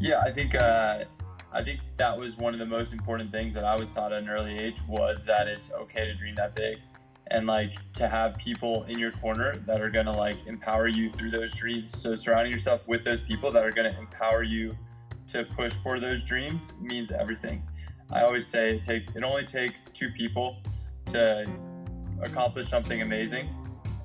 Yeah, I think uh, I think that was one of the most important things that I was taught at an early age was that it's okay to dream that big, and like to have people in your corner that are gonna like empower you through those dreams. So surrounding yourself with those people that are gonna empower you to push for those dreams means everything. I always say it take it only takes two people to accomplish something amazing,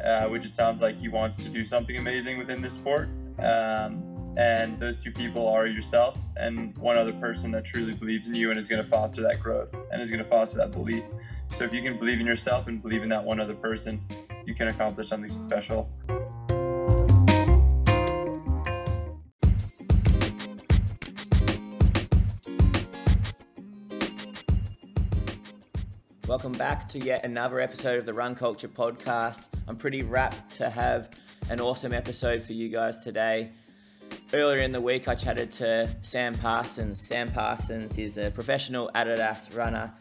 uh, which it sounds like he wants to do something amazing within this sport. Um, and those two people are yourself and one other person that truly believes in you and is going to foster that growth and is going to foster that belief. So if you can believe in yourself and believe in that one other person, you can accomplish something special. Welcome back to yet another episode of the Run Culture Podcast. I'm pretty rapt to have an awesome episode for you guys today. Earlier in the week, I chatted to Sam Parsons. Sam Parsons is a professional Adidas runner.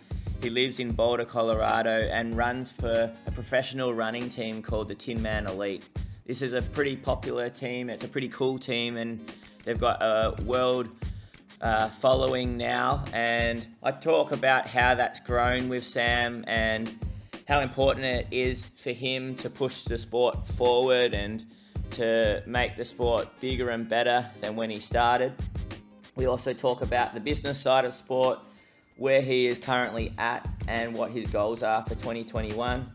He lives in Boulder, Colorado, and runs for a professional running team called the Tin Man Elite. This is a pretty popular team, it's a pretty cool team, and they've got a world uh, following now. And I talk about how that's grown with Sam and how important it is for him to push the sport forward and to make the sport bigger and better than when he started. We also talk about the business side of sport, where he is currently at, and what his goals are for 2021.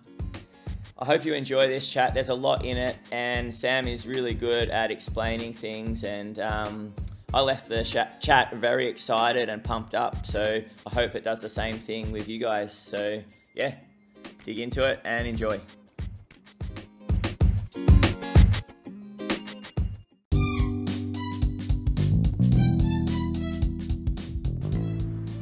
I hope you enjoy this chat. There's a lot in it, and Sam is really good at explaining things. And um, I left the chat very excited and pumped up. So I hope it does the same thing with you guys. So, yeah, dig into it and enjoy.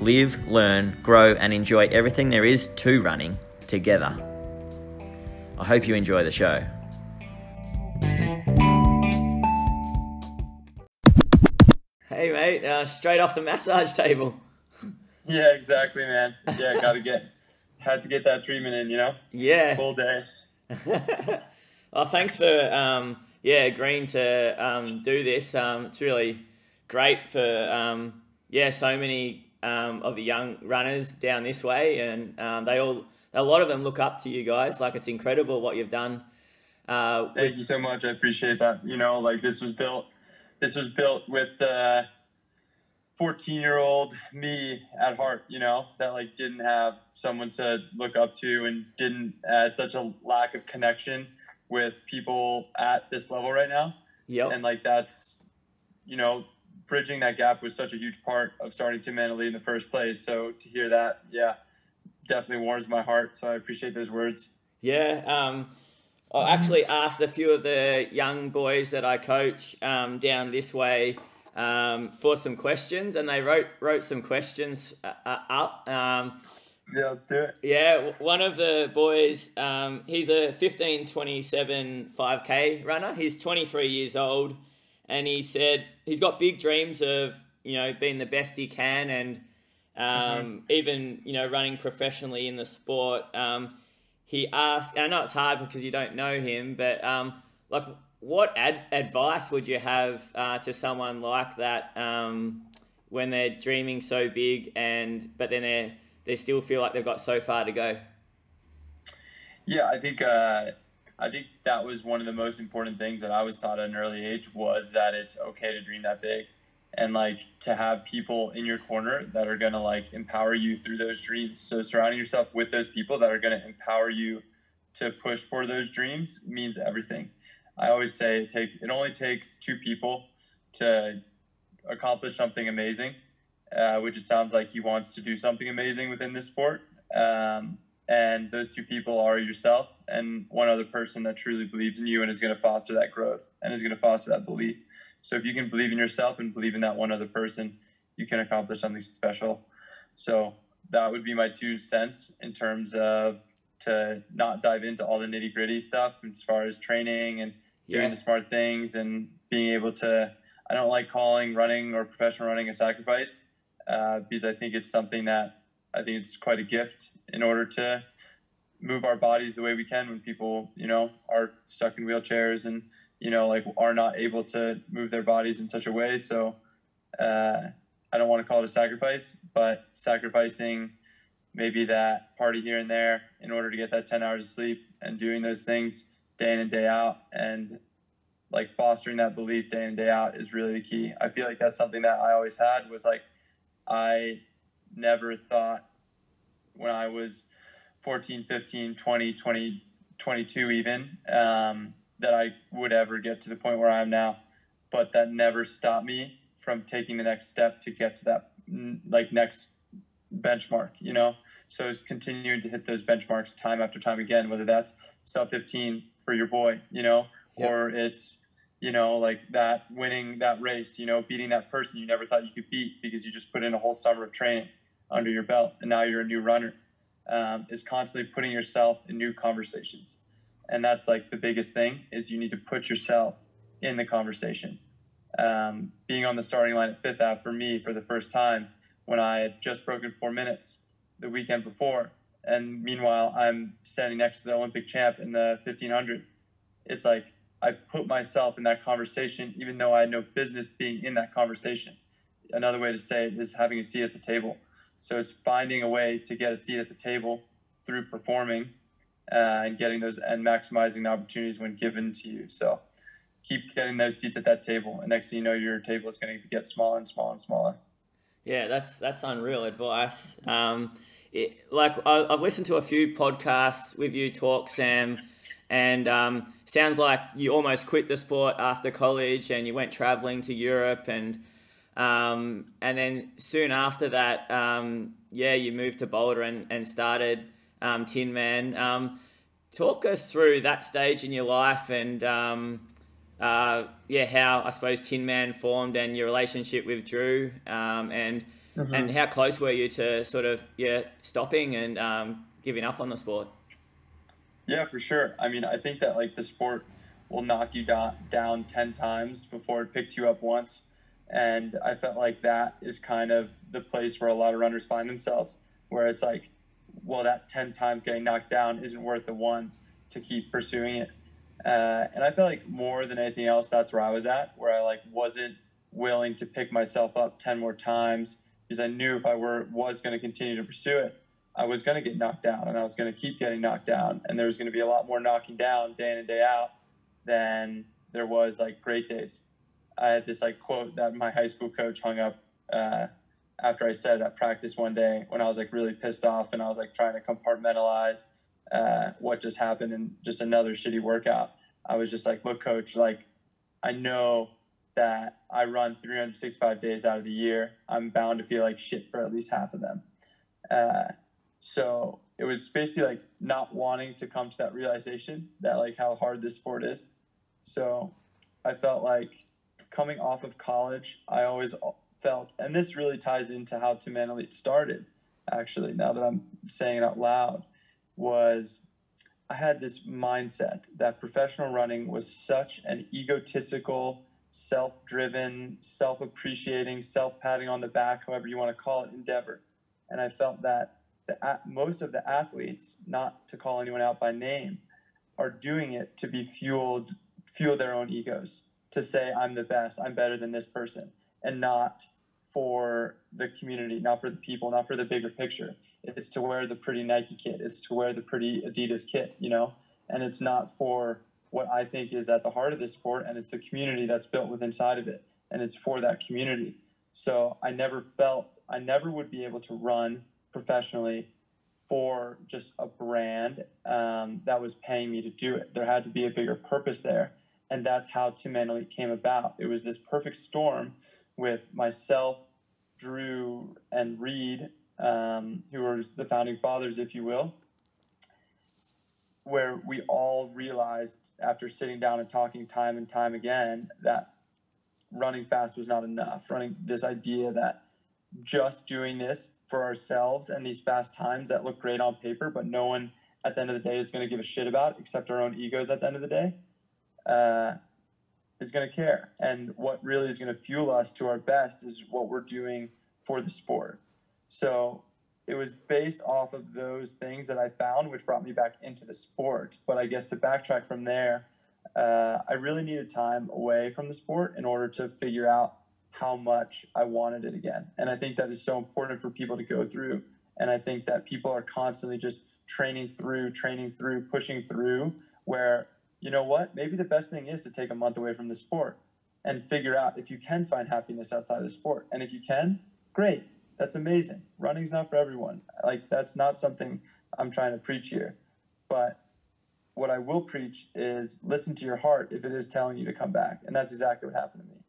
live, learn, grow, and enjoy everything there is to running together. I hope you enjoy the show. Hey, mate, uh, straight off the massage table. Yeah, exactly, man. Yeah, got to get, had to get that treatment in, you know? Yeah. Full day. well, thanks for, um, yeah, agreeing to um, do this. Um, it's really great for, um, yeah, so many um, of the young runners down this way, and um, they all a lot of them look up to you guys. Like it's incredible what you've done. Uh, with- Thank you so much. I appreciate that. You know, like this was built. This was built with the 14 year old me at heart. You know that like didn't have someone to look up to and didn't had such a lack of connection with people at this level right now. Yeah. And like that's, you know, bridging that gap was such a huge part of starting Tin Man Elite in the first place. So to hear that, yeah, definitely warms my heart. So I appreciate those words. Yeah. Um, I actually asked a few of the young boys that I coach um, down this way um, for some questions, and they wrote wrote some questions uh, uh up. Um, yeah, let's do it. Yeah, one of the boys, um, he's a 15 27 5K runner. He's 23 years old and he said he's got big dreams of you know being the best he can and um, mm-hmm. even you know running professionally in the sport. Um, he asked, I know it's hard because you don't know him, but um, like, what ad- advice would you have uh, to someone like that um, when they're dreaming so big and but then they they still feel like they've got so far to go? Yeah, I think. Uh I think that was one of the most important things that I was taught at an early age was that it's okay to dream that big and like to have people in your corner that are going to like empower you through those dreams. So surrounding yourself with those people that are going to empower you to push for those dreams means everything. I always say it take it only takes two people to accomplish something amazing, uh, which it sounds like he wants to do something amazing within this sport. Um, and those two people are yourself and one other person that truly believes in you and is going to foster that growth and is going to foster that belief so if you can believe in yourself and believe in that one other person you can accomplish something special. So that would be my two cents in terms of to not dive into all the nitty gritty stuff as far as training and doing yeah. the smart things and being able to. I don't like calling running or professional running a sacrifice uh, because I think it's something that I think it's quite a gift in order to move our bodies the way we can when people, you know, are stuck in wheelchairs and, you know, like are not able to move their bodies in such a way. So uh, I don't want to call it a sacrifice, but sacrificing maybe that party here and there in order to get that 10 hours of sleep and doing those things day in and day out and like fostering that belief day in and day out is really the key. I feel like that's something that I always had was like I never thought when I was 14, 15, 20, 20, 22 even, um, that I would ever get to the point where I am now. But that never stopped me from taking the next step to get to that like next benchmark, you know? So it's continuing to hit those benchmarks time after time again, whether that's sub 15 for your boy, you know, or it's, you know, like that winning that race, you know, beating that person you never thought you could beat because you just put in a whole summer of training under your belt and now you're a new runner um, is constantly putting yourself in new conversations. And that's like the biggest thing is you need to put yourself in the conversation. Um, being on the starting line at fifth ave for me for the first time when i had just broken four minutes the weekend before and meanwhile i'm standing next to the olympic champ in the 1500 it's like i put myself in that conversation even though i had no business being in that conversation. Another way to say it is having a seat at the table so it's finding a way to get a seat at the table through performing uh, and getting those and maximizing the opportunities when given to you. So keep getting those seats at that table, and next thing you know, your table is going to get smaller and smaller and smaller. Yeah, that's that's unreal advice. Um, it, like I, have listened to a few podcasts with you talk, Sam, and um, sounds like you almost quit the sport after college and you went traveling to Europe and um, and then soon after that, um, yeah, you moved to Boulder and, and started um, Tin Man. Um, talk us through that stage in your life and um, uh, yeah, how I suppose Tin Man formed and your relationship with Drew um, and mm-hmm. and how close were you to sort of yeah stopping and giving up on the sport? Yeah, for sure. I mean, I think that like the sport will knock you down, down 10 times before it picks you up once. And I felt like that is kind of the place where a lot of runners find themselves, where it's like, well, that 10 times getting knocked down isn't worth the one to keep pursuing it. Uh, and I felt like more than anything else, that's where I was at, where I like wasn't willing to pick myself up 10 more times because I knew if I were was going to continue to pursue it, I was going to get knocked down and I was going to keep getting knocked down. And there was going to be a lot more knocking down day in and day out than there was like great days. I had this like quote that my high school coach hung up uh, after I said at practice one day when I was like really pissed off and I was like trying to compartmentalize uh, what just happened and just another shitty workout. I was just like, look, coach, like I know that I run 365 days out of the year. I'm bound to feel like shit for at least half of them. Uh, so it was basically like not wanting to come to that realization that like how hard this sport is. So I felt like coming off of college, I always felt, and this really ties into how Tim Elite started, actually, now that I'm saying it out loud, was I had this mindset that professional running was such an egotistical, self driven, self appreciating, self patting on the back, however you want to call it, endeavor. And I felt that the, most of the athletes, not to call anyone out by name, are doing it to be fueled, fuel their own egos to say I'm the best, I'm better than this person, and not for the community, not for the people, not for the bigger picture. It's to wear the pretty Nike kit, it's to wear the pretty Adidas kit, you know, and it's not for what I think is at the heart of this sport, and it's the community that's built within inside of it, and it's for that community. So I never felt I never would be able to run professionally for just a brand um, that was paying me to do it. There had to be a bigger purpose there and that's how Tim Elite came about. It was this perfect storm with myself, Drew, and Reed, um, who were the founding fathers, if you will, where we all realized after sitting down and talking time and time again that running fast was not enough. Running this idea that just doing this for ourselves and these fast times that look great on paper, but no one at the end of the day is going to give a shit about except our own egos at the end of the day, uh, is going to care. And what really is going to fuel us to our best is what we're doing for the sport. So it was based off of those things that I found, which brought me back into the sport. But I guess to backtrack from there, uh, I really needed time away from the sport in order to figure out how much I wanted it again. And I think that is so important for people to go through. And I think that people are constantly just training through, training through, pushing through, where, you know what, maybe the best thing is to take a month away from the sport and figure out if you can find happiness outside of the sport. And if you can, great. That's amazing. Running's not for everyone. Like, that's not something I'm trying to preach here. But what I will preach is listen to your heart if it is telling you to come back. And that's exactly what happened to me.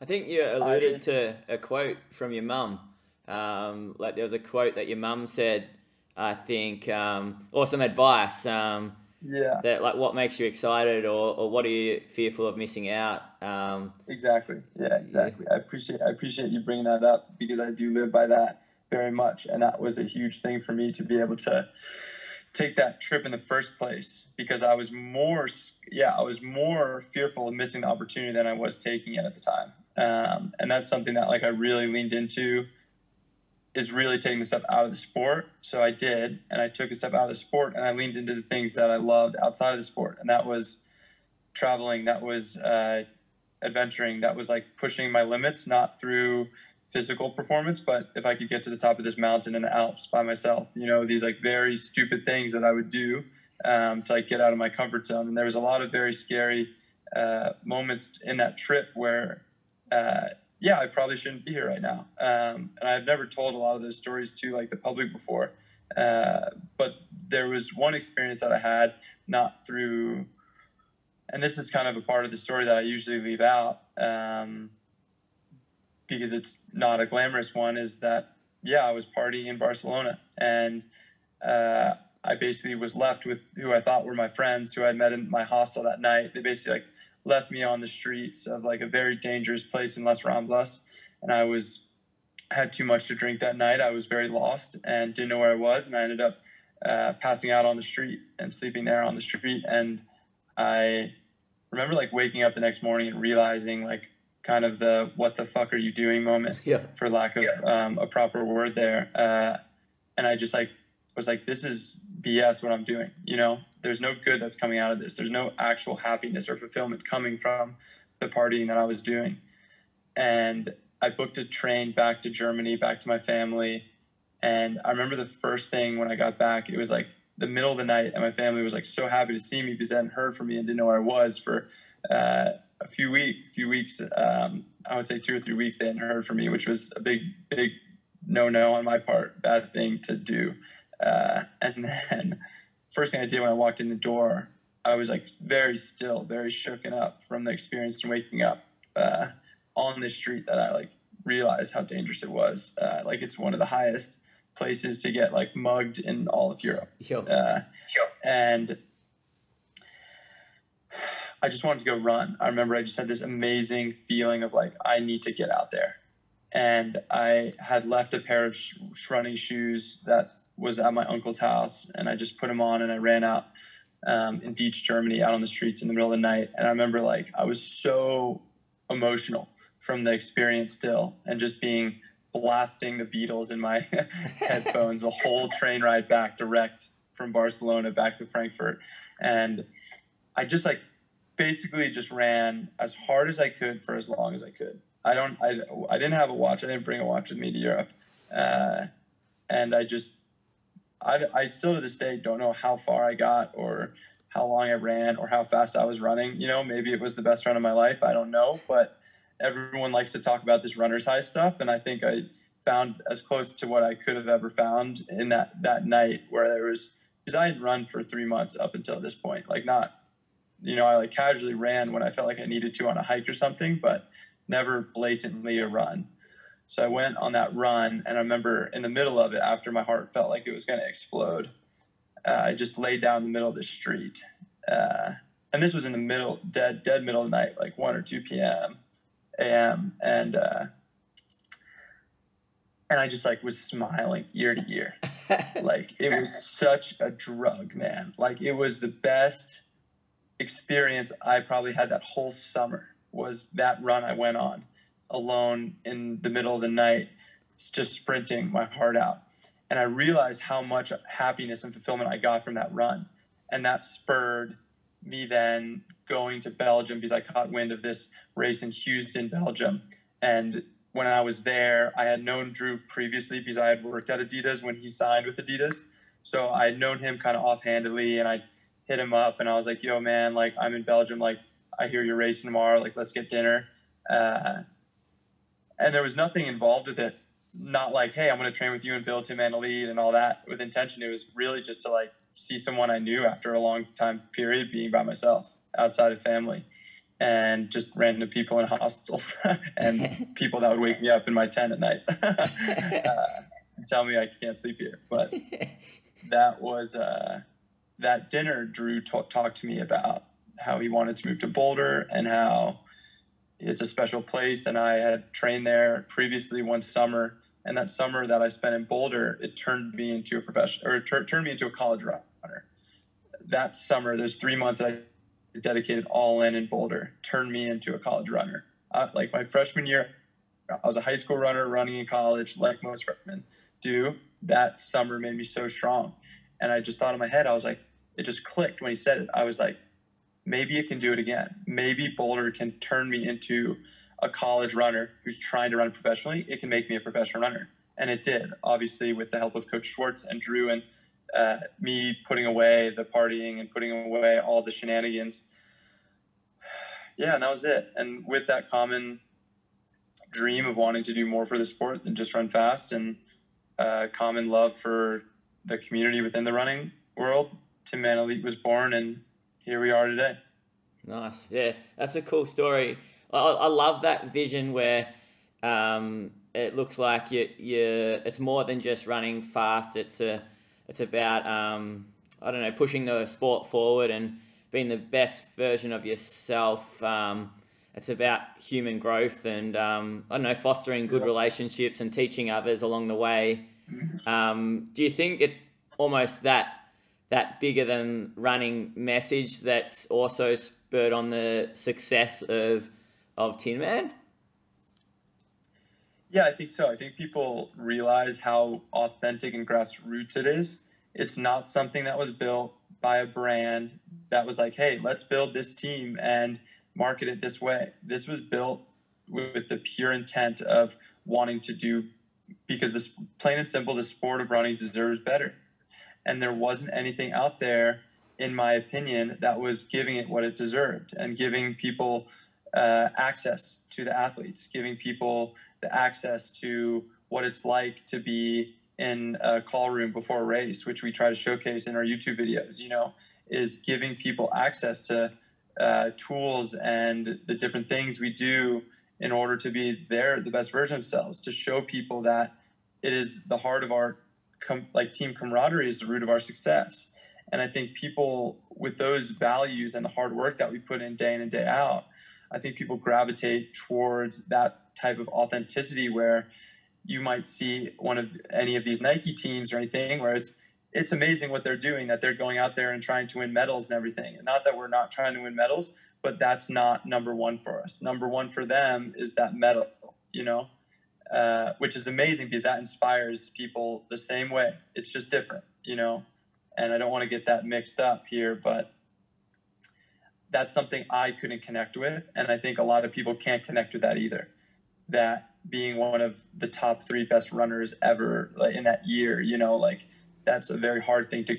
I think you alluded to a quote from your mum. Um, like there was a quote that your mum said, I think, um, or some advice. Um, yeah. That like what makes you excited, or, or what are you fearful of missing out? Um, exactly. Yeah. Exactly. Yeah. I appreciate I appreciate you bringing that up because I do live by that very much, and that was a huge thing for me to be able to take that trip in the first place because I was more yeah I was more fearful of missing the opportunity than I was taking it at the time. Um, and that's something that like I really leaned into is really taking the step out of the sport. So I did, and I took a step out of the sport and I leaned into the things that I loved outside of the sport. And that was traveling, that was uh, adventuring, that was like pushing my limits, not through physical performance, but if I could get to the top of this mountain in the Alps by myself, you know, these like very stupid things that I would do um, to like get out of my comfort zone. And there was a lot of very scary uh, moments in that trip where uh, yeah, I probably shouldn't be here right now. Um, and I've never told a lot of those stories to like the public before. Uh, but there was one experience that I had not through, and this is kind of a part of the story that I usually leave out um, because it's not a glamorous one. Is that yeah, I was partying in Barcelona and uh, I basically was left with who I thought were my friends who I met in my hostel that night. They basically like left me on the streets of like a very dangerous place in Las Ramblas, and I was had too much to drink that night. I was very lost and didn't know where I was, and I ended up uh, passing out on the street and sleeping there on the street. And I remember like waking up the next morning and realizing like kind of the what the fuck are you doing moment, yeah. for lack of yeah. um, a proper word there. Uh, and I just like was like, this is BS what I'm doing. You know, there's no good that's coming out of this. There's no actual happiness or fulfillment coming from the partying that I was doing. And I booked a train back to Germany, back to my family. And I remember the first thing when I got back, it was like the middle of the night, and my family was like so happy to see me because they hadn't heard from me and didn't know where I was for uh, a few week, few weeks. Um, I would say two or three weeks they hadn't heard from me, which was a big, big no no on my part, bad thing to do. Uh, and then first thing I did when I walked in the door, I was like very still, very shooken up from the experience and waking up uh, on the street that I like realized how dangerous it was. Uh, like it's one of the highest places to get like mugged in all of Europe. Uh, and I just wanted to go run. I remember I just had this amazing feeling of like I need to get out there. And I had left a pair of sh- running shoes that was at my uncle's house, and I just put him on and I ran out um, in Diez, Germany, out on the streets in the middle of the night. And I remember like I was so emotional from the experience still, and just being blasting the Beatles in my headphones the whole train ride back direct from Barcelona back to Frankfurt, and I just like basically just ran as hard as I could for as long as I could. I don't I, I didn't have a watch. I didn't bring a watch with me to Europe. Uh, and I just I, I still to this day don't know how far I got or how long I ran or how fast I was running. You know, maybe it was the best run of my life. I don't know, but everyone likes to talk about this runner's high stuff, and I think I found as close to what I could have ever found in that that night where there was because I had run for three months up until this point, like not, you know, I like casually ran when I felt like I needed to on a hike or something, but never blatantly a run. So I went on that run, and I remember in the middle of it, after my heart felt like it was going to explode, uh, I just laid down in the middle of the street. Uh, and this was in the middle, dead, dead middle of the night, like 1 or 2 p.m., a.m. And uh, and I just like was smiling ear to ear. like it was such a drug, man. Like it was the best experience I probably had that whole summer was that run I went on alone in the middle of the night, just sprinting my heart out. And I realized how much happiness and fulfillment I got from that run. And that spurred me then going to Belgium because I caught wind of this race in Heusden, Belgium. And when I was there, I had known Drew previously because I had worked at Adidas when he signed with Adidas. So I had known him kind of offhandedly and I hit him up and I was like, yo, man, like I'm in Belgium. Like I hear you're racing tomorrow. Like let's get dinner. Uh, and there was nothing involved with it. Not like, hey, I'm going to train with you and build Tin Man Elite and all that with intention. It was really just to like see someone I knew after a long time period being by myself outside of family and just random people in hostels and people that would wake me up in my tent at night uh, tell me I can't sleep here. But that was uh, that dinner. Drew t- talked to me about how he wanted to move to Boulder and how it's a special place. And I had trained there previously one summer. And that summer that I spent in Boulder, it turned me into a professional, or it t- turned me into a college runner. That summer, there's three months I dedicated all in in Boulder, turned me into a college runner. Uh, like my freshman year, I was a high school runner running in college, like most freshmen do. That summer made me so strong. And I just thought in my head, I was like, it just clicked when he said it. I was like, maybe it can do it again. Maybe Boulder can turn me into a college runner who's trying to run professionally. It can make me a professional runner. And it did, obviously, with the help of Coach Schwartz and Drew and uh, me putting away the partying and putting away all the shenanigans. Yeah, and that was it. And with that common dream of wanting to do more for the sport than just run fast and uh, common love for the community within the running world, Tin Man Elite was born, and here we are today. Nice. Yeah, that's a cool story. I, I love that vision where um, it looks like you, you, it's more than just running fast. It's a it's about um, I don't know pushing the sport forward and being the best version of yourself. Um, it's about human growth and um, I don't know fostering good relationships and teaching others along the way. Um, do you think it's almost that that bigger than running message that's also spurred on the success of of Tin Man? Yeah, I think so. I think people realize how authentic and grassroots it is. It's not something that was built by a brand that was like, hey, let's build this team and market it this way. This was built with the pure intent of wanting to do because this plain and simple the sport of running deserves better. And there wasn't anything out there in my opinion that was giving it what it deserved and giving people uh, access to the athletes, giving people the access to what it's like to be in a call room before a race, which we try to showcase in our YouTube videos, you know, is giving people access to uh, tools and the different things we do in order to be their the best version of themselves, to show people that it is the heart of our com- like team camaraderie is the root of our success. And I think people with those values and the hard work that we put in day in and day out, I think people gravitate towards that type of authenticity where you might see one of any of these Nike teams or anything where it's it's amazing what they're doing that they're going out there and trying to win medals and everything. And Not that we're not trying to win medals, but that's not number one for us. Number one for them is that medal, you know, uh, which is amazing because that inspires people the same way. It's just different, you know. And I don't want to get that mixed up here, but that's something I couldn't connect with, and I think a lot of people can't connect with that either. That being one of the top three best runners ever like, in that year, you know, like that's a very hard thing to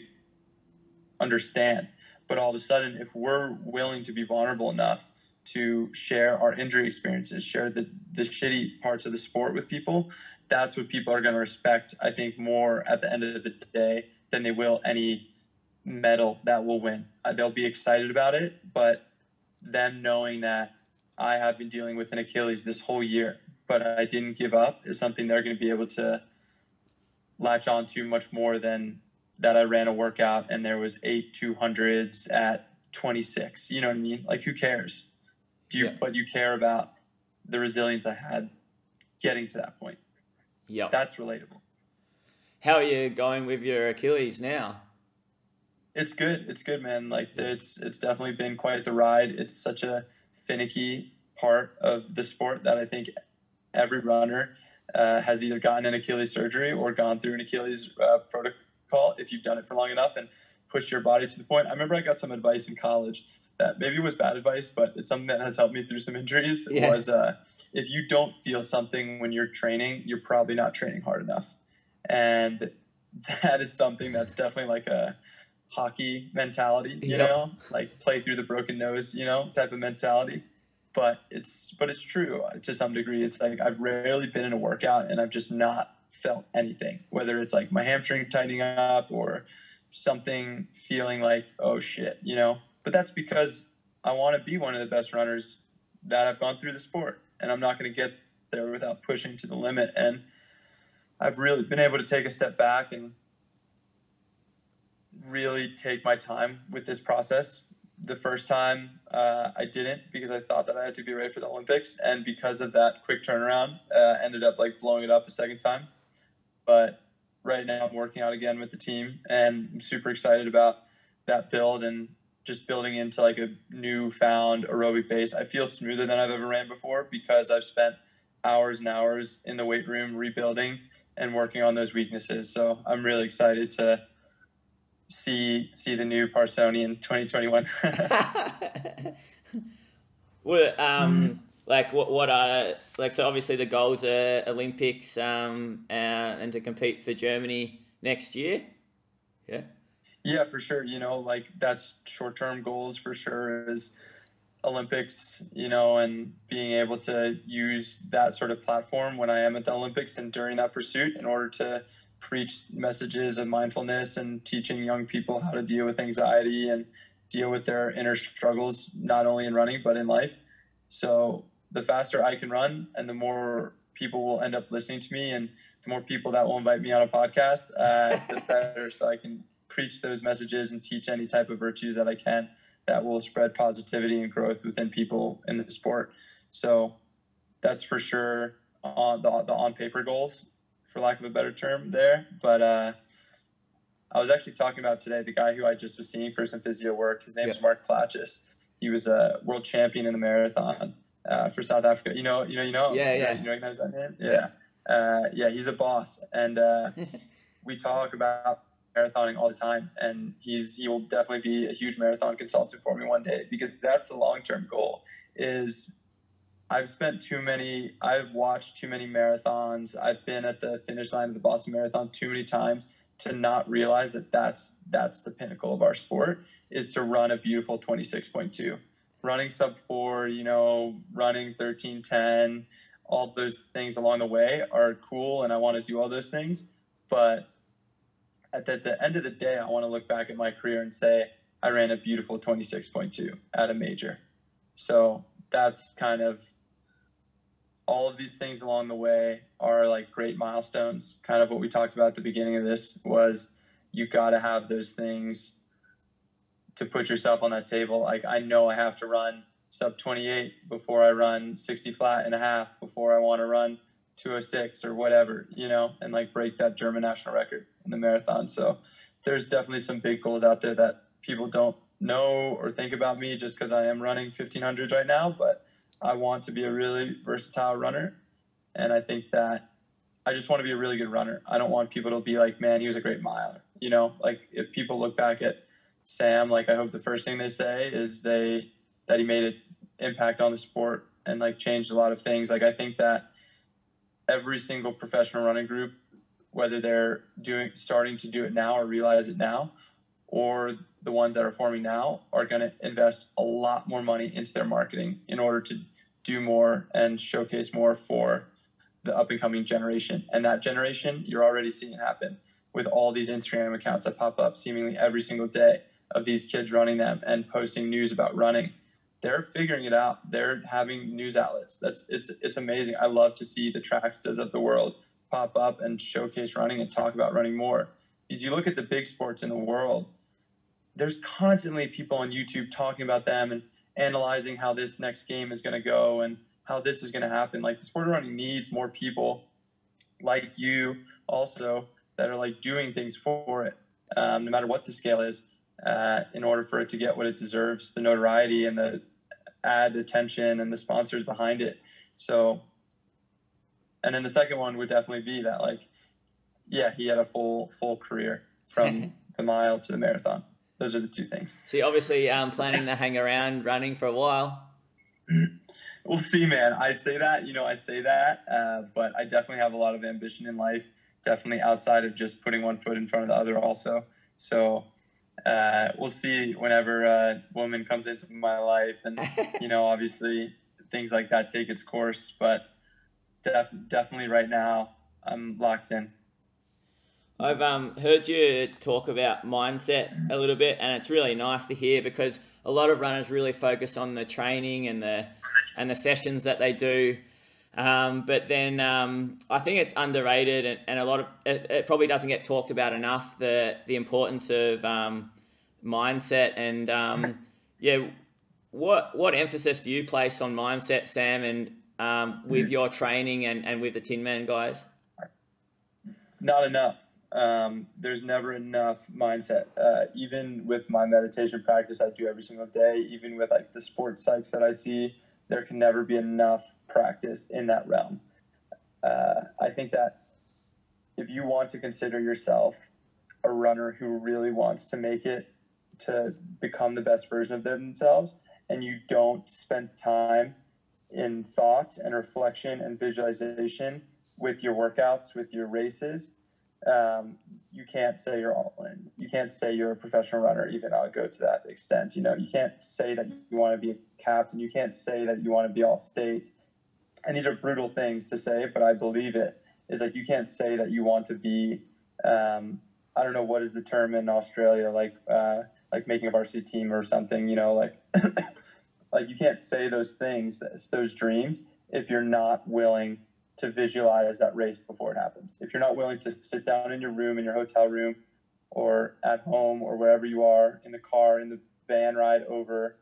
understand. But all of a sudden, if we're willing to be vulnerable enough to share our injury experiences, share the, the shitty parts of the sport with people, that's what people are going to respect, I think, more at the end of the day than they will any medal that will win. Uh, they'll be excited about it, but them knowing that I have been dealing with an Achilles this whole year but I didn't give up is something they're going to be able to latch on to much more than that I ran a workout and there was eight 200s at 26. You know what I mean? Like who cares? Do you, yeah. but you care about the resilience I had getting to that point. Yeah. That's relatable. How are you going with your Achilles now? It's good. It's good, man. Like it's it's definitely been quite the ride. It's such a finicky part of the sport that I think every runner uh, has either gotten an Achilles surgery or gone through an Achilles uh, protocol if you've done it for long enough and pushed your body to the point. I remember I got some advice in college that maybe was bad advice, but it's something that has helped me through some injuries. Yeah. Was uh, if you don't feel something when you're training, you're probably not training hard enough, and that is something that's definitely like a hockey mentality, you yep. know, like play through the broken nose, you know, type of mentality. But it's but it's true to some degree. It's like I've rarely been in a workout and I've just not felt anything, whether it's like my hamstring tightening up or something feeling like oh shit, you know. But that's because I want to be one of the best runners that I've gone through the sport, and I'm not going to get there without pushing to the limit. And I've really been able to take a step back and really take my time with this process. The first time uh, I didn't because I thought that I had to be ready for the Olympics, and because of that quick turnaround, uh, ended up like blowing it up a second time. But right now, I'm working out again with the team, and I'm super excited about that build and just building into like a newfound aerobic base. I feel smoother than I've ever ran before because I've spent hours and hours in the weight room rebuilding and working on those weaknesses. So I'm really excited to see see the new Parsoni in 2021. well, um, mm. like what what are like so obviously the goals are Olympics um, uh, and to compete for Germany next year. Yeah. Yeah, for sure. You know, like that's short term goals for sure is Olympics, you know, and being able to use that sort of platform when I am at the Olympics and during that pursuit in order to preach messages of mindfulness and teaching young people how to deal with anxiety and deal with their inner struggles, not only in running, but in life. So the faster I can run and the more people will end up listening to me and the more people that will invite me on a podcast, uh, the better. So I can preach those messages and teach any type of virtues that I can that will spread positivity and growth within people in the sport. So that's for sure on the, the on paper goals for lack of a better term there. But uh, I was actually talking about today the guy who I just was seeing for some physio work. His name yeah. Mark Plaatjes. He was a world champion in the marathon uh, for South Africa. You know, you know, you know. Yeah, yeah. You recognize that name? Yeah, uh, yeah. He's a boss, and uh, we talk about marathoning all the time. And he's he will definitely be a huge marathon consultant for me one day because that's the long term goal. Is I've spent too many, I've watched too many marathons. I've been at the finish line of the Boston Marathon too many times to not realize that that's that's the pinnacle of our sport is to run a beautiful 26.2 running sub 4 you know running 1310 all those things along the way are cool and i want to do all those things but at the, the end of the day i want to look back at my career and say i ran a beautiful 26.2 at a major so that's kind of all of these things along the way are like great milestones. Kind of what we talked about at the beginning of this was you got to have those things to put yourself on that table. Like I know I have to run sub 28 before I run 60 flat and a half before I want to run 206 or whatever, you know, and like break that German national record in the marathon. So there's definitely some big goals out there that people don't know or think about me just because I am running 1500s right now, but I want to be a really versatile runner. And I think that I just want to be a really good runner. I don't want people to be like, man, he was a great miler. You know, like if people look back at Sam, like I hope the first thing they say is they that he made an impact on the sport and like changed a lot of things. Like I think that every single professional running group, whether they're doing starting to do it now or realize it now, or the ones that are forming now are going to invest a lot more money into their marketing in order to do more and showcase more for the up and coming generation. And that generation, you're already seeing it happen with all these Instagram accounts that pop up seemingly every single day of these kids running them and posting news about running. They're figuring it out. They're having news outlets. That's it's it's amazing. I love to see the tracks does of the world pop up and showcase running and talk about running more. Because you look at the big sports in the world, there's constantly people on YouTube talking about them and analyzing how this next game is going to go and how this is going to happen. Like the sport of running needs more people like you also that are like doing things for it, um, no matter what the scale is, uh, in order for it to get what it deserves, the notoriety and the ad attention and the sponsors behind it. So, and then the second one would definitely be that like, yeah, he had a full full career from the mile to the marathon. Those are the two things. So you're obviously um, planning to hang around running for a while. we'll see, man. I say that, you know, I say that, uh, but I definitely have a lot of ambition in life. Definitely outside of just putting one foot in front of the other, also. So uh, we'll see whenever a woman comes into my life, and you know, obviously things like that take its course. But def- definitely, right now, I'm locked in. I've um, heard you talk about mindset a little bit, and it's really nice to hear because a lot of runners really focus on the training and the and the sessions that they do. Um, but then um, I think it's underrated, and, and a lot of it, it, probably doesn't get talked about enough. The the importance of um, mindset and um, yeah, what what emphasis do you place on mindset, Sam, and um, with your training and, and with the Tin Man guys? Not enough um, there's never enough mindset. Uh, even with my meditation practice I do every single day, even with like the sports psychs that I see, there can never be enough practice in that realm. Uh, I think that if you want to consider yourself a runner who really wants to make it to become the best version of themselves, and you don't spend time in thought and reflection and visualization with your workouts, with your races, um, you can't say you're all in. You can't say you're a professional runner, even I'll go to that extent. You know, you can't say that you want to be a captain. You can't say that you want to be all state. And these are brutal things to say, but I believe it. Is like you can't say that you want to be. Um, I don't know what is the term in Australia, like uh, like making a varsity team or something. You know, like like you can't say those things, those dreams, if you're not willing to visualize that race before it happens. If you're not willing to sit down in your room, in your hotel room, or at home, or wherever you are, in the car, in the van ride over,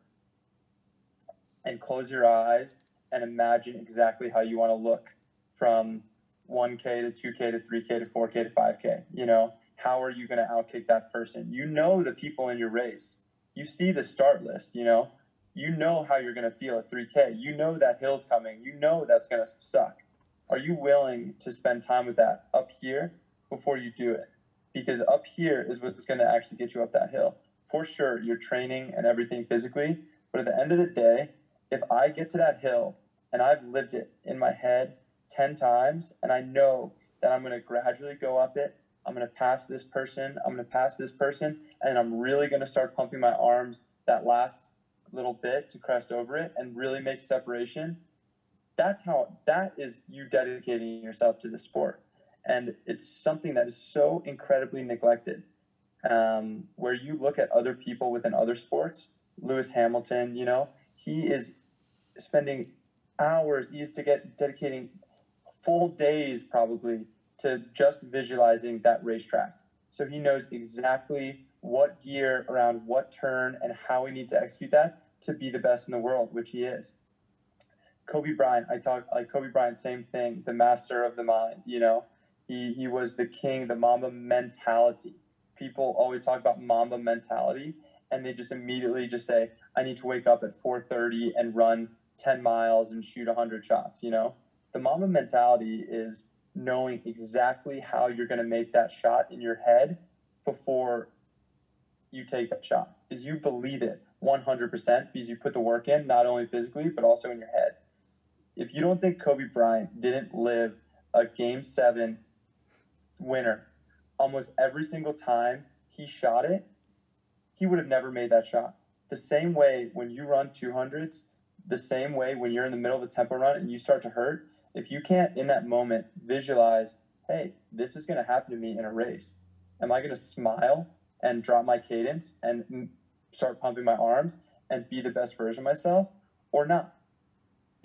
and close your eyes and imagine exactly how you want to look from 1K to 2K to 3K to 4K to 5K. You know, how are you going to outkick that person? You know the people in your race. You see the start list, you know, you know how you're going to feel at 3K. You know that hill's coming. You know that's going to suck are you willing to spend time with that up here before you do it? Because up here is what's going to actually get you up that hill. For sure, you're training and everything physically, but at the end of the day, if I get to that hill and I've lived it in my head 10 times and I know that I'm going to gradually go up it, I'm going to pass this person, I'm going to pass this person, and I'm really going to start pumping my arms that last little bit to crest over it and really make separation that's how that is you dedicating yourself to the sport. And it's something that is so incredibly neglected. Um, where you look at other people within other sports lewis hamilton you know he is spending hours he used to get dedicating full days probably to just visualizing that racetrack. So he knows exactly what gear around what turn and how we need to execute that to be the best in the world which he is Kobe Bryant, I talk like Kobe Bryant, same thing, the master of the mind, you know. He he was the king, the Mamba mentality. People always talk about Mamba mentality and they just immediately just say, I need to wake up at 4:30 and run 10 miles and shoot 100 shots, you know. The Mamba mentality is knowing exactly how you're going to make that shot in your head before you take that shot. Is you believe it 100% because you put the work in, not only physically, but also in your head if you don't think Kobe Bryant didn't live a game seven winner almost every single time he shot it, he would have never made that shot. The same way when you run 200s, the same way when you're in the middle of the tempo run and you start to hurt, if you can't in that moment visualize, hey, this is going to happen to me in a race, am I going to smile and drop my cadence and start pumping my arms and be the best version of myself or not?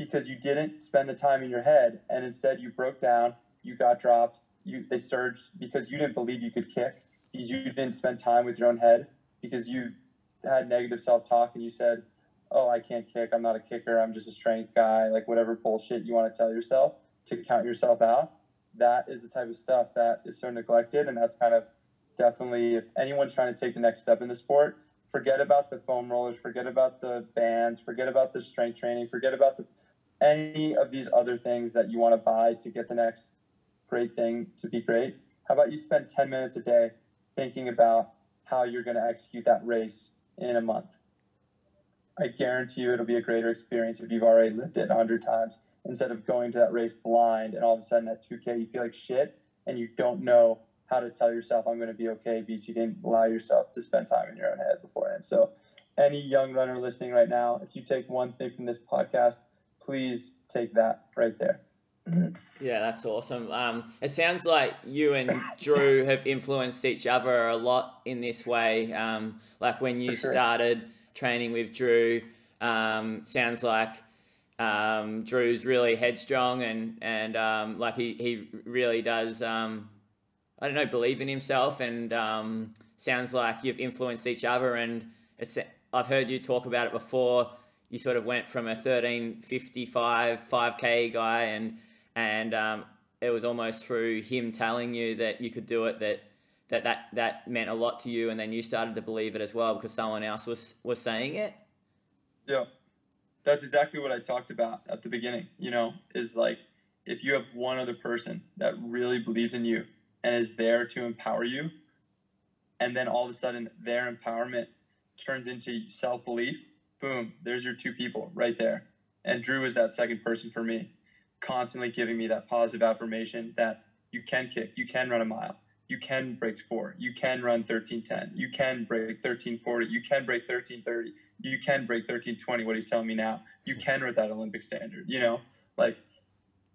because you didn't spend the time in your head and instead you broke down, you got dropped, you they surged because you didn't believe you could kick, because you didn't spend time with your own head, because you had negative self talk and you said, Oh, I can't kick, I'm not a kicker, I'm just a strength guy, like whatever bullshit you want to tell yourself to count yourself out. that is the type of stuff that is so neglected. And that's kind of definitely, if anyone's trying to take the next step in the sport, forget about the foam rollers, forget about the bands, forget about the strength training, forget about the any of these other things that you want to buy to get the next great thing to be great. How about you spend 10 minutes a day thinking about how you're going to execute that race in a month? I guarantee you it'll be a greater experience if you've already lived it 100 times instead of going to that race blind and all of a sudden at 2K you feel like shit and you don't know how to tell yourself I'm going to be okay because you didn't allow yourself to spend time in your own head beforehand. So, any young runner listening right now, if you take one thing from this podcast, please take that right there. Yeah, that's awesome. Um, it sounds like you and Drew have influenced each other a lot in this way. Um, like when you sure. started training with Drew, um, sounds like um, Drew's really headstrong and and um, like he, he really does um, I don't know believe in himself and um, sounds like you've influenced each other and I've heard you talk about it before. You sort of went from a 1355 5k guy and and um, it was almost through him telling you that you could do it that that that that meant a lot to you and then you started to believe it as well because someone else was was saying it? Yeah. That's exactly what I talked about at the beginning, you know, is like if you have one other person that really believes in you and is there to empower you, and then all of a sudden their empowerment turns into self belief, boom, there's your two people right there. And Drew is that second person for me, constantly giving me that positive affirmation that you can kick, you can run a mile, you can break four, you can run 1310, you can break 1340, you can break 1330 you can break 1320 what he's telling me now. You can run that olympic standard you know? Like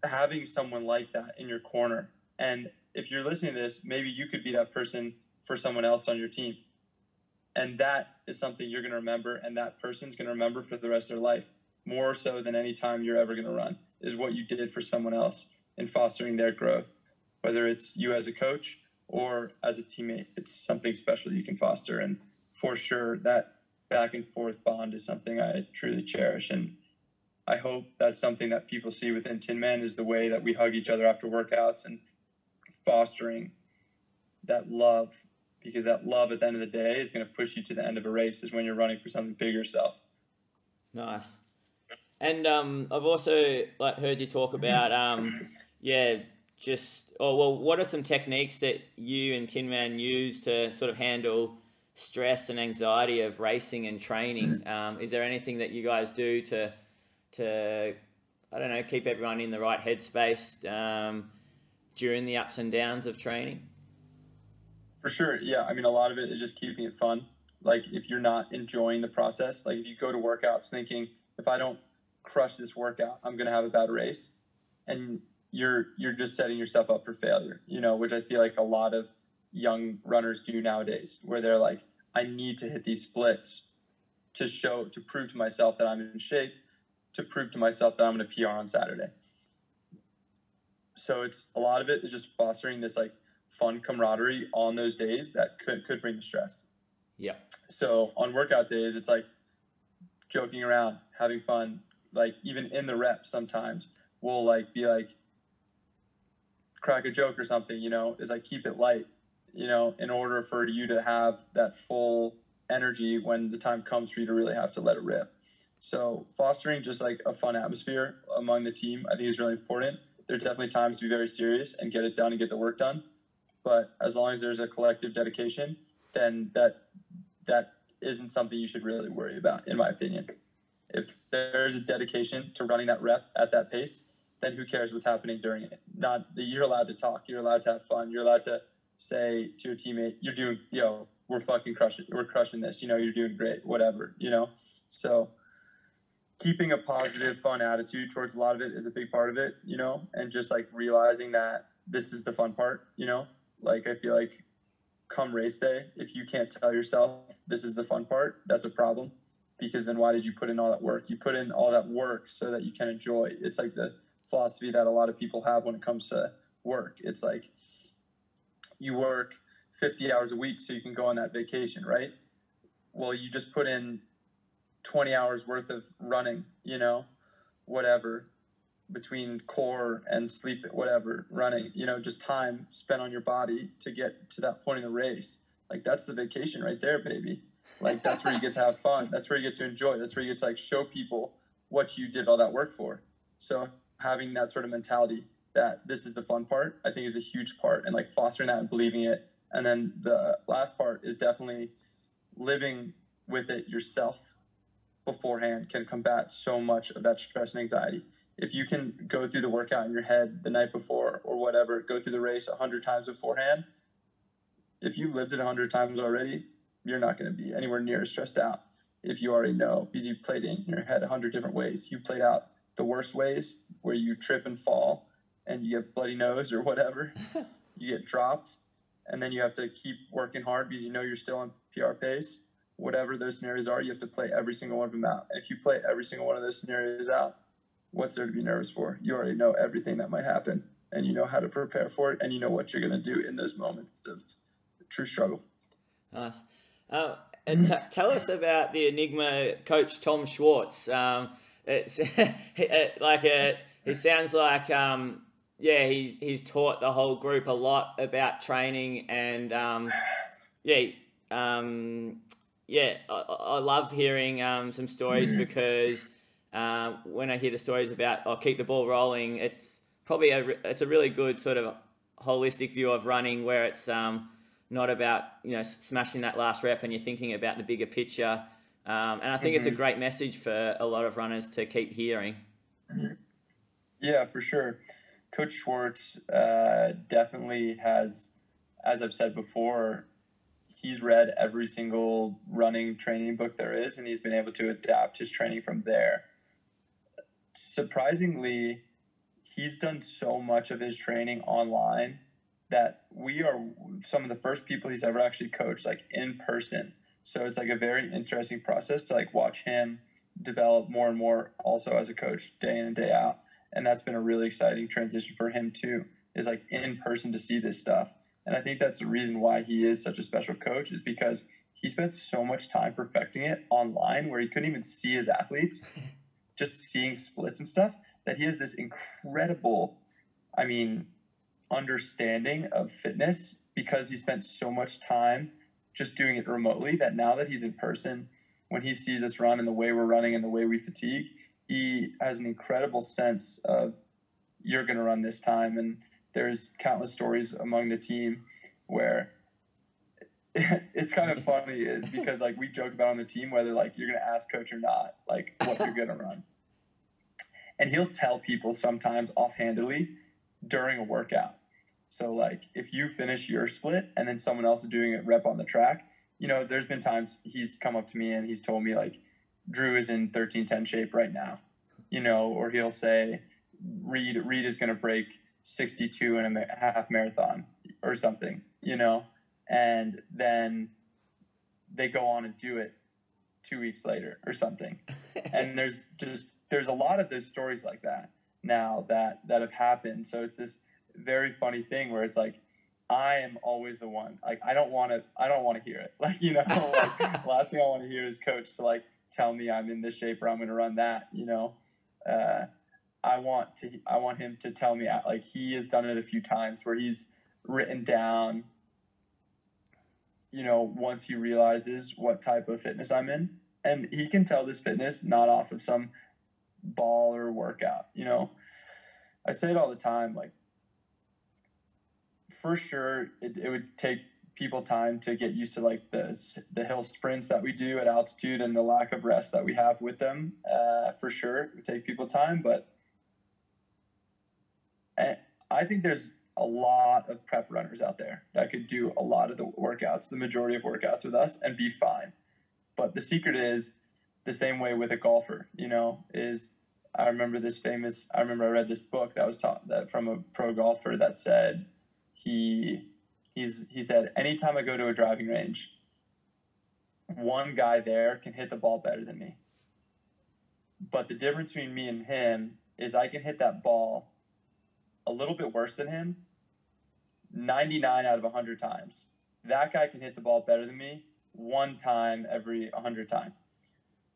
having someone like that in your corner and if you're listening to this maybe you could be that person for someone else on your team. And that is something you're going to remember and that person's going to remember for the rest of their life more so than any time you're ever going to run is what you did for someone else in fostering their growth. Whether it's you as a coach or as a teammate it's something special you can foster. And for sure that back and forth bond is something I truly cherish. And I hope that's something that people see within Tin Man is the way that we hug each other after workouts and fostering that love because that love at the end of the day is going to push you to the end of a race is when you're running for something bigger yourself. Nice. And um, I've also like heard you talk about um, yeah, just oh well, what are some techniques that you and Tin Man use to sort of handle stress and anxiety of racing and training. Mm. Um, is there anything that you guys do to to I don't know keep everyone in the right headspace um, during the ups and downs of training? For sure, yeah. I mean, a lot of it is just keeping it fun. Like if you're not enjoying the process, like if you go to workouts thinking if I don't crush this workout, I'm gonna have a bad race, and you're you're just setting yourself up for failure. You know, which I feel like a lot of young runners do nowadays, where they're like, I need to hit these splits to show, to prove to myself that I'm in shape, to prove to myself that I'm going to PR on Saturday. So it's a lot of it is just fostering this like fun camaraderie on those days that could could bring the stress. Yeah. So on workout days, it's like joking around, having fun. Like even in the reps, sometimes we'll like be like crack a joke or something. You know, is like keep it light you know, in order for you to have that full energy when the time comes for you to really have to let it rip. So fostering just like a fun atmosphere among the team, I think is really important. There's definitely times to be very serious and get it done and get the work done. But as long as there's a collective dedication, then that that isn't something you should really worry about, in my opinion. If there's a dedication to running that rep at that pace, then who cares what's happening during it? Not you're allowed to talk, you're allowed to have fun, you're allowed to say to your teammate, "You're doing, yo, we're fucking crushing, we're crushing this. You know, you're doing great, whatever. You know." So keeping a positive, fun attitude towards a lot of it is a big part of it. You know, and just like realizing that this is the fun part. You know, like I feel like come race day, if you can't tell yourself this is the fun part, that's a problem. Because then why did you put in all that work? You put in all that work so that you can enjoy. It's like the philosophy that a lot of people have when it comes to work. It's like you work 50 hours a week so you can go on that vacation, right? Well, you just put in 20 hours worth of running, you know, whatever. between core and sleep, whatever, running, you know, just time spent on your body to get to that point in the race. Like that's the vacation right there, baby. Like that's where you get to have fun. That's where you get to enjoy. That's where you get to like show people what you did all that work for. So having that sort of mentality that this is the fun part, I think is a huge part and like fostering that and believing it. And then the last part is definitely living with it yourself beforehand can combat so much of that stress and anxiety. If you can go through the workout in your head the night before or whatever, go through the race a hundred times beforehand, if you've lived it a hundred times already, you're not going to be anywhere near as stressed out if you already know because you played it in your head a hundred different ways. You played out the worst ways where you trip and fall and you get bloody nose or whatever. you get dropped and then you have to keep working hard because you know you're still on PR pace. Whatever those scenarios are, you have to play every single one of them out. If you play every single one of those scenarios out, what's there to be nervous for? You already know everything that might happen and you know how to prepare for it and you know what you're going to do in those moments of true struggle. Nice. Um, and t- tell us about the Enigma coach Tom Schwartz. Um, it's like a, it sounds like um, yeah he's he's taught the whole group a lot about training and um, yeah um, yeah I, I, love hearing um, some stories mm-hmm. because uh, when I hear the stories about I'll oh, keep the ball rolling it's probably a it's a really good sort of holistic view of running where it's um, not about you know smashing that last rep and you're thinking about the bigger picture. Um, and I think mm-hmm. it's a mm-hmm. great message for a lot of runners to keep hearing. Yeah, for sure. Coach Schwartz uh, definitely has, as I've said before, he's read every single running training book there is, and he's been able to adapt his training from there. Surprisingly, he's done so much of his training online that we are some of the first people he's ever actually coached like in person. So it's like a very interesting process to like watch him develop more and more also as a coach day in and day out. And that's been a really exciting transition for him too, is like in person to see this stuff. And I think that's the reason why he is such a special coach is because he spent so much time perfecting it online where he couldn't even see his athletes, just seeing splits and stuff, that he has this incredible, I mean, understanding of fitness because he spent so much time just doing it remotely that now that he's in person, when he sees us run and the way we're running and the way we fatigue, he has an incredible sense of you're going to run this time. And there's countless stories among the team where it's kind of funny uh, because like we joke about on the team whether like you're going to ask coach or not, like what you're going to run. And he'll tell people sometimes offhandedly during a workout. So like if you finish your split and then someone else is doing a rep on the track, you know, there's been times he's come up to me and he's told me like Drew is in 1310 shape right now. You know, or he'll say Reed Reed is going to break 62 and a half marathon or something, you know. And then they go on and do it 2 weeks later or something. and there's just there's a lot of those stories like that now that that have happened. So it's this very funny thing where it's like I am always the one. Like I don't want to. I don't want to hear it. Like you know, like, last thing I want to hear is coach to like tell me I'm in this shape or I'm going to run that. You know, uh, I want to. I want him to tell me. Like he has done it a few times where he's written down. You know, once he realizes what type of fitness I'm in, and he can tell this fitness not off of some ball or workout. You know, I say it all the time. Like for sure, it, it would take people time to get used to like the the hill sprints that we do at altitude and the lack of rest that we have with them. Uh, for sure, it would take people time, but I think there's a lot of prep runners out there that could do a lot of the workouts, the majority of workouts with us, and be fine. But the secret is the same way with a golfer. You know, is I remember this famous. I remember I read this book that was taught that from a pro golfer that said he he's he said anytime I go to a driving range, one guy there can hit the ball better than me. But the difference between me and him is I can hit that ball a little bit worse than him 99 out of 100 times. That guy can hit the ball better than me one time every 100 times.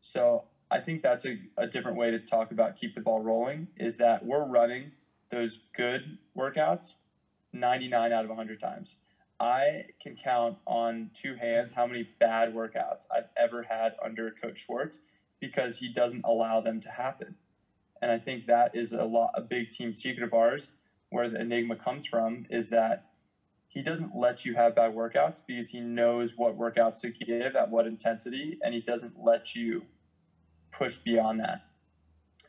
So I think that's a, a different way to talk about keep the ball rolling is that we're running those good workouts 99 out of 100 times. I can count on two hands how many bad workouts I've ever had under Coach Schwartz because he doesn't allow them to happen. And I think that is a lot a big team secret of ours where the enigma comes from is that he doesn't let you have bad workouts because he knows what workouts to give at what intensity and he doesn't let you push beyond that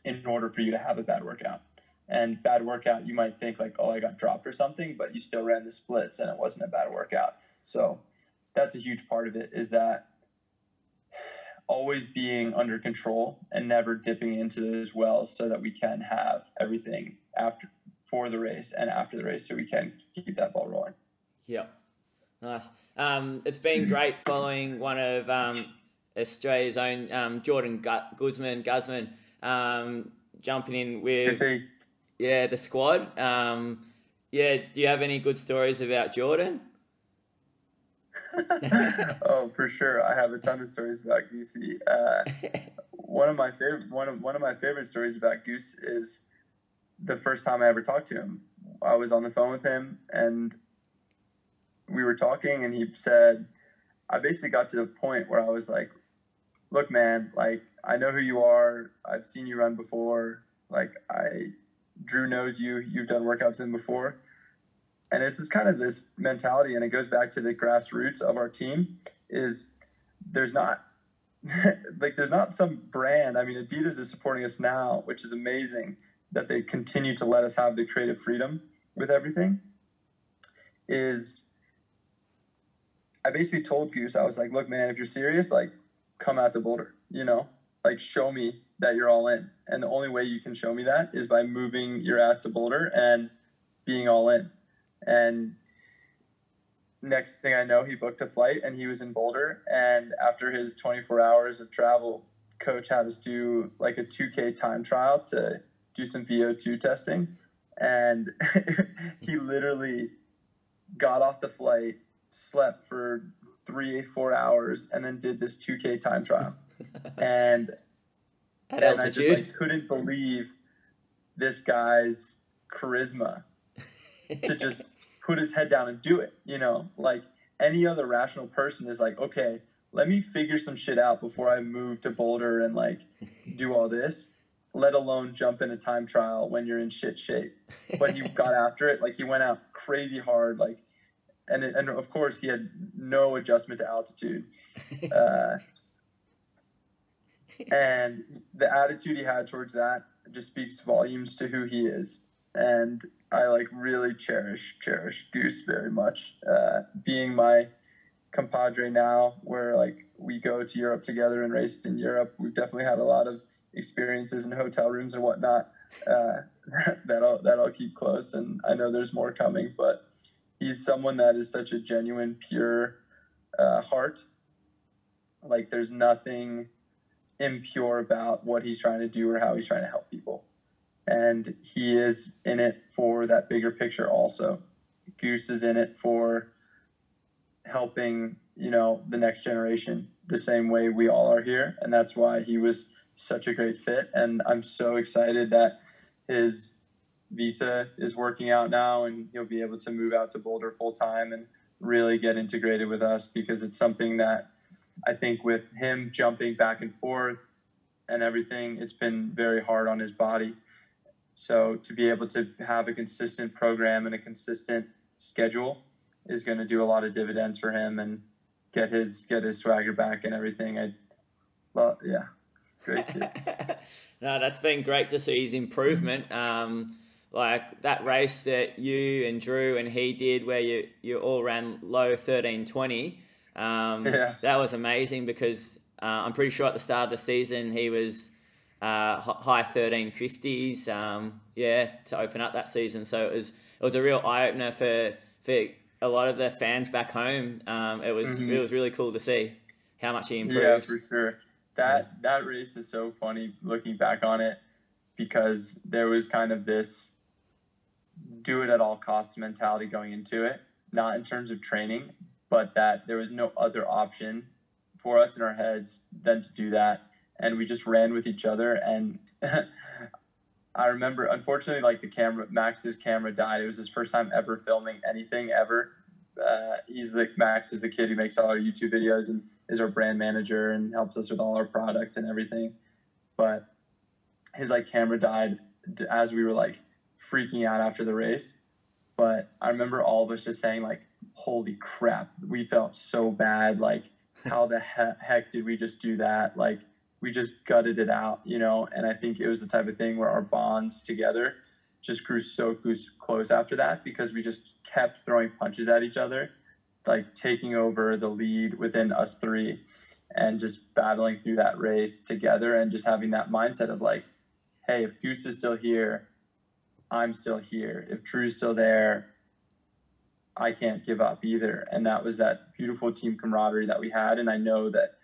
in order for you to have a bad workout. And bad workout, you might think like, oh, I got dropped or something, but you still ran the splits and it wasn't a bad workout. So that's a huge part of it is that always being under control and never dipping into those wells so that we can have everything after for the race and after the race so we can keep that ball rolling. Yeah, nice. Um, it's been great following one of um, Australia's own um, Jordan Gusman, Gusman um, jumping in with yeah the squad. Um, yeah, do you have any good stories about Jordan? oh, for sure. I have a ton of stories about Goosey. Uh, one of my favorite one of one of my favorite stories about Goose is the first time I ever talked to him. I was on the phone with him and we were talking and he said I basically got to the point where I was like, look, man, like I know who you are. I've seen you run before. Like I, Drew knows you. You've done workouts with him before, and it's just kind of this mentality, and it goes back to the grassroots of our team. Is there's not like there's not some brand. I mean, Adidas is supporting us now, which is amazing that they continue to let us have the creative freedom with everything. Is I basically told Goose, I was like, look, man, if you're serious, like come out to Boulder, you know, like show me that you're all in. And the only way you can show me that is by moving your ass to Boulder and being all in. And next thing I know, he booked a flight and he was in Boulder. And after his 24 hours of travel, coach had us do like a 2K time trial to do some VO2 testing. And he literally got off the flight, slept for three, four hours, and then did this 2K time trial. and At and I just like, couldn't believe this guy's charisma to just put his head down and do it. You know, like any other rational person is like, okay, let me figure some shit out before I move to Boulder and like do all this. Let alone jump in a time trial when you're in shit shape. But he got after it. Like he went out crazy hard. Like and and of course he had no adjustment to altitude, uh, and the attitude he had towards that just speaks volumes to who he is. And I like really cherish cherish Goose very much. Uh, being my compadre now, where like we go to Europe together and race in Europe, we've definitely had a lot of experiences in hotel rooms and whatnot. Uh, that I'll that I'll keep close, and I know there's more coming, but he's someone that is such a genuine, pure uh, heart. Like there's nothing impure about what he's trying to do or how he's trying to help people. And he is in it for that bigger picture also. Goose is in it for helping, you know, the next generation the same way we all are here. And that's why he was such a great fit. And I'm so excited that his visa is working out now, and he'll be able to move out to Boulder full time and really get integrated with us because it's something that I think with him jumping back and forth and everything, it's been very hard on his body. So to be able to have a consistent program and a consistent schedule is going to do a lot of dividends for him and get his get his swagger back and everything. I, well, yeah, great no, that's been great to see his improvement. Um, like that race that you and Drew and he did where you, you all ran low 1320 um, yeah. that was amazing because uh, I'm pretty sure at the start of the season he was uh, high 1350s um, yeah to open up that season so it was it was a real eye-opener for for a lot of the fans back home um, it was mm-hmm. it was really cool to see how much he improved yeah for sure that yeah. that race is so funny looking back on it because there was kind of this do it at all costs mentality going into it, not in terms of training, but that there was no other option for us in our heads than to do that and we just ran with each other. And I remember, unfortunately, like the camera, Max's camera died. It was his first time ever filming anything ever. Uh, he's like Max is the kid who makes all our YouTube videos and is our brand manager and helps us with all our product and everything. But his like camera died as we were like freaking out after the race. But I remember all of us just saying like, "Holy crap!" We felt so bad. Like, how the he- heck did we just do that? Like, we just gutted it out, you know. And I think it was the type of thing where our bonds together just grew so close, close after that because we just kept throwing punches at each other, like taking over the lead within us three, and just battling through that race together, and just having that mindset of like, hey, if Goose is still here, I'm still here. If Drew's still there, I can't give up either. And that was that beautiful team camaraderie that we had. And I know that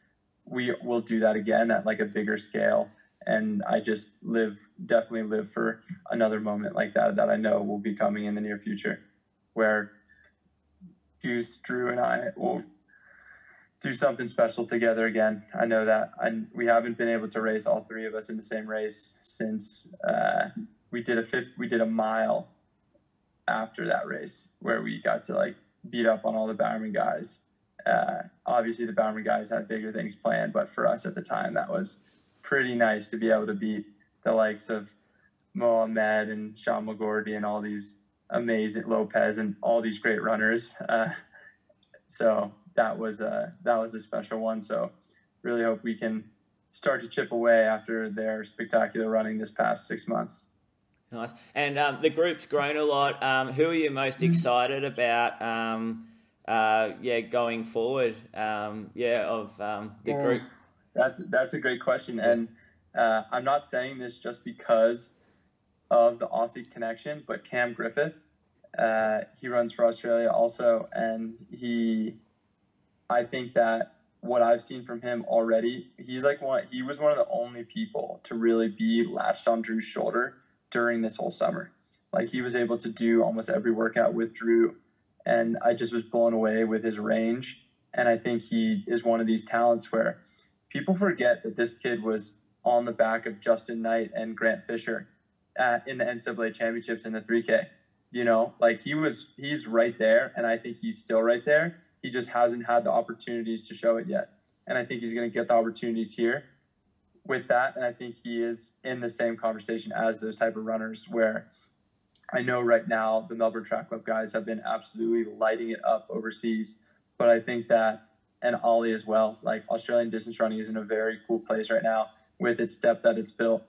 we will do that again at like a bigger scale. And I just live, definitely live for another moment like that that I know will be coming in the near future where Goose, Drew, and I will do something special together again. I know that. I, we haven't been able to race all three of us in the same race since uh, we did a fifth, we did a mile after that race where we got to like beat up on all the Bowerman guys. Uh, obviously, the Bowerman guys had bigger things planned, but for us at the time, that was pretty nice to be able to beat the likes of Mohamed and Sean McGorty and all these amazing Lopez and all these great runners. Uh, so that was a that was a special one. So really hope we can start to chip away after their spectacular running this past six months. Nice. And um, the group's grown a lot. Um, who are you most mm-hmm. excited about? Um, uh, yeah, going forward. Um, yeah, of um, the group. That's that's a great question, and uh, I'm not saying this just because of the Aussie connection, but Cam Griffith, uh, he runs for Australia also, and he, I think that what I've seen from him already, he's like one. He was one of the only people to really be latched on Drew's shoulder during this whole summer. Like he was able to do almost every workout with Drew, and I just was blown away with his range. And I think he is one of these talents where people forget that this kid was on the back of Justin Knight and Grant Fisher at, in the NCAA championships in the 3K. You know, like he was, he's right there, and I think he's still right there. He just hasn't had the opportunities to show it yet, and I think he's going to get the opportunities here with that, and I think he is in the same conversation as those type of runners. Where I know right now the Melbourne Track Club guys have been absolutely lighting it up overseas, but I think that and Ollie as well. Like Australian distance running is in a very cool place right now with its depth that it's built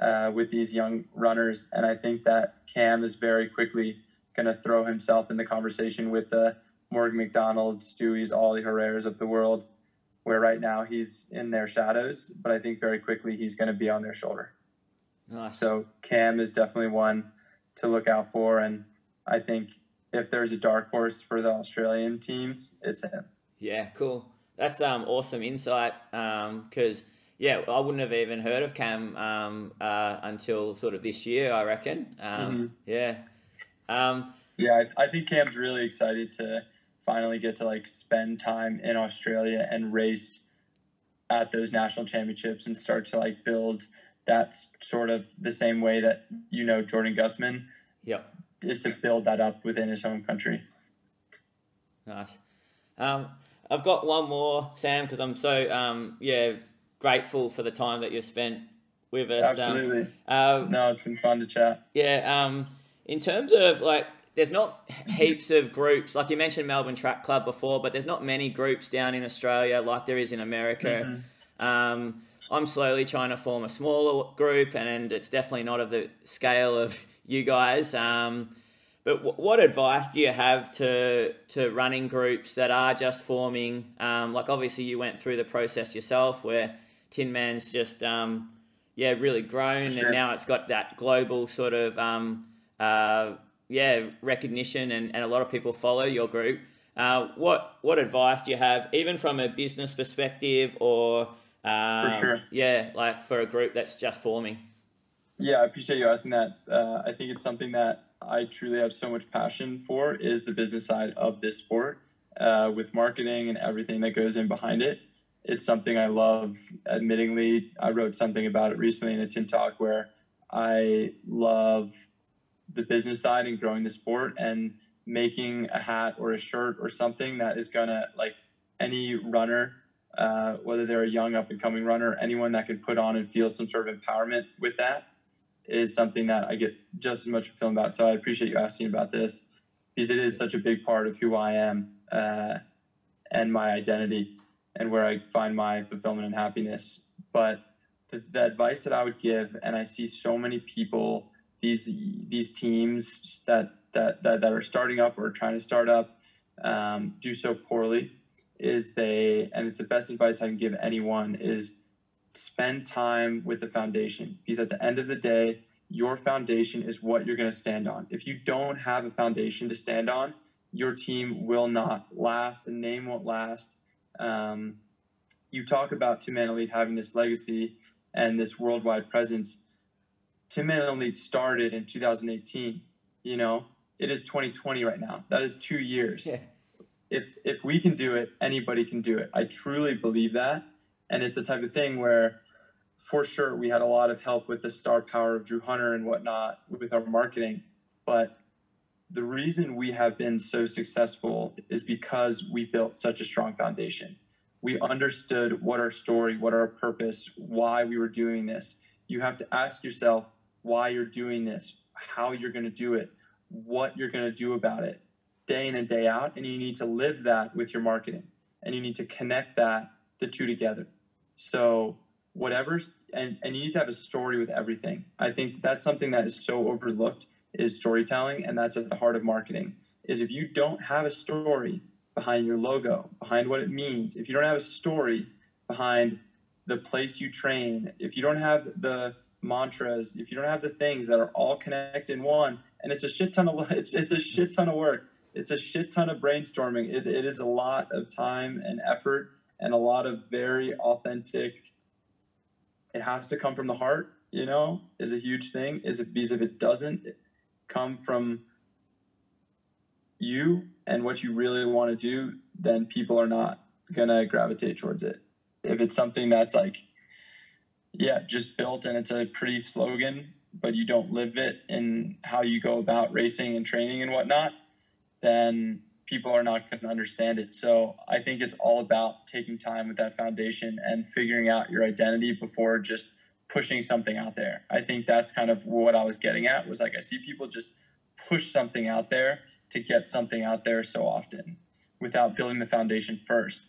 uh, with these young runners, and I think that Cam is very quickly going to throw himself in the conversation with the Morgan McDonald, Stewie's, Ollie Herreras of the world where right now he's in their shadows, but I think very quickly he's going to be on their shoulder. Nice. So Cam is definitely one to look out for, and I think if there's a dark horse for the Australian teams, it's him. Yeah, cool. That's um awesome insight. Um, because yeah, I wouldn't have even heard of Cam um uh until sort of this year, I reckon. Um, mm-hmm. yeah. Um. Yeah, I, I think Cam's really excited to finally get to like spend time in Australia and race at those national championships and start to like build that sort of the same way that you know Jordan Gusman. Yep. Is to build that up within his own country. Nice. Um, I've got one more, Sam, because I'm so um, yeah grateful for the time that you've spent with us. Um, Absolutely. Um, no, it's been fun to chat. Yeah. Um, in terms of like there's not heaps of groups like you mentioned Melbourne Track Club before, but there's not many groups down in Australia like there is in America. Mm-hmm. Um, I'm slowly trying to form a smaller group, and it's definitely not of the scale of you guys. Um, but w- what advice do you have to to running groups that are just forming? Um, like obviously you went through the process yourself, where Tin Man's just um, yeah really grown, sure. and now it's got that global sort of um, uh, yeah recognition and, and a lot of people follow your group. Uh, what what advice do you have, even from a business perspective, or for sure. yeah, like for a group that's just forming? Yeah, I appreciate you asking that. Uh, I think it's something that I truly have so much passion for is the business side of this sport, uh, with marketing and everything that goes in behind it. It's something I love. Admittingly, I wrote something about it recently in a Tin Talk where I love the business side and growing the sport and making a hat or a shirt or something that is gonna like any runner, uh, whether they're a young up and coming runner, anyone that can put on and feel some sort of empowerment with that is something that I get just as much feeling about. So I appreciate you asking about this because it is such a big part of who I am uh, and my identity and where I find my fulfillment and happiness. But the, the advice that I would give, and I see so many people, these these teams that that that, that are starting up or trying to start up, um, do so poorly, is they and it's the best advice I can give anyone is spend time with the foundation. Because at the end of the day your foundation is what you're going to stand on. If you don't have a foundation to stand on your team will not last the name won't last um, you talk about Man Elite having this legacy and this worldwide presence. Man Elite started in 2018. You know, it is 2020 right now. That is two years. Yeah. If if we can do it, anybody can do it. I truly believe that, and it's a type of thing where, for sure, we had a lot of help with the star power of Drew Hunter and whatnot with our marketing, but the reason we have been so successful is because we built such a strong foundation. We understood what our story, what our purpose, why we were doing this. You have to ask yourself why you're doing this, how you're going to do it, what you're going to do about it day in and day out. And you need to live that with your marketing and you need to connect that, the two together. So, whatever's, and, and you need to have a story with everything. I think that's something that is so overlooked is storytelling, and that's at the heart of marketing. Is if you don't have a story behind your logo, behind what it means, if you don't have a story behind the place you train, if you don't have the mantras, if you don't have the things that are all connected in one, and it's a shit ton of it's, it's a shit ton of work. It's a shit ton of brainstorming. It, it is a lot of time and effort and a lot of very authentic. It has to come from the heart, you know, is a huge thing. Is it because if it doesn't, come from you and what you really want to do, then people are not gonna gravitate towards it. If it's something that's like, yeah, just built and it's a pretty slogan, but you don't live it in how you go about racing and training and whatnot, then people are not going to understand it. So I think it's all about taking time with that foundation and figuring out your identity before just pushing something out there. I think that's kind of what I was getting at was like I see people just push something out there to get something out there so often without building the foundation first.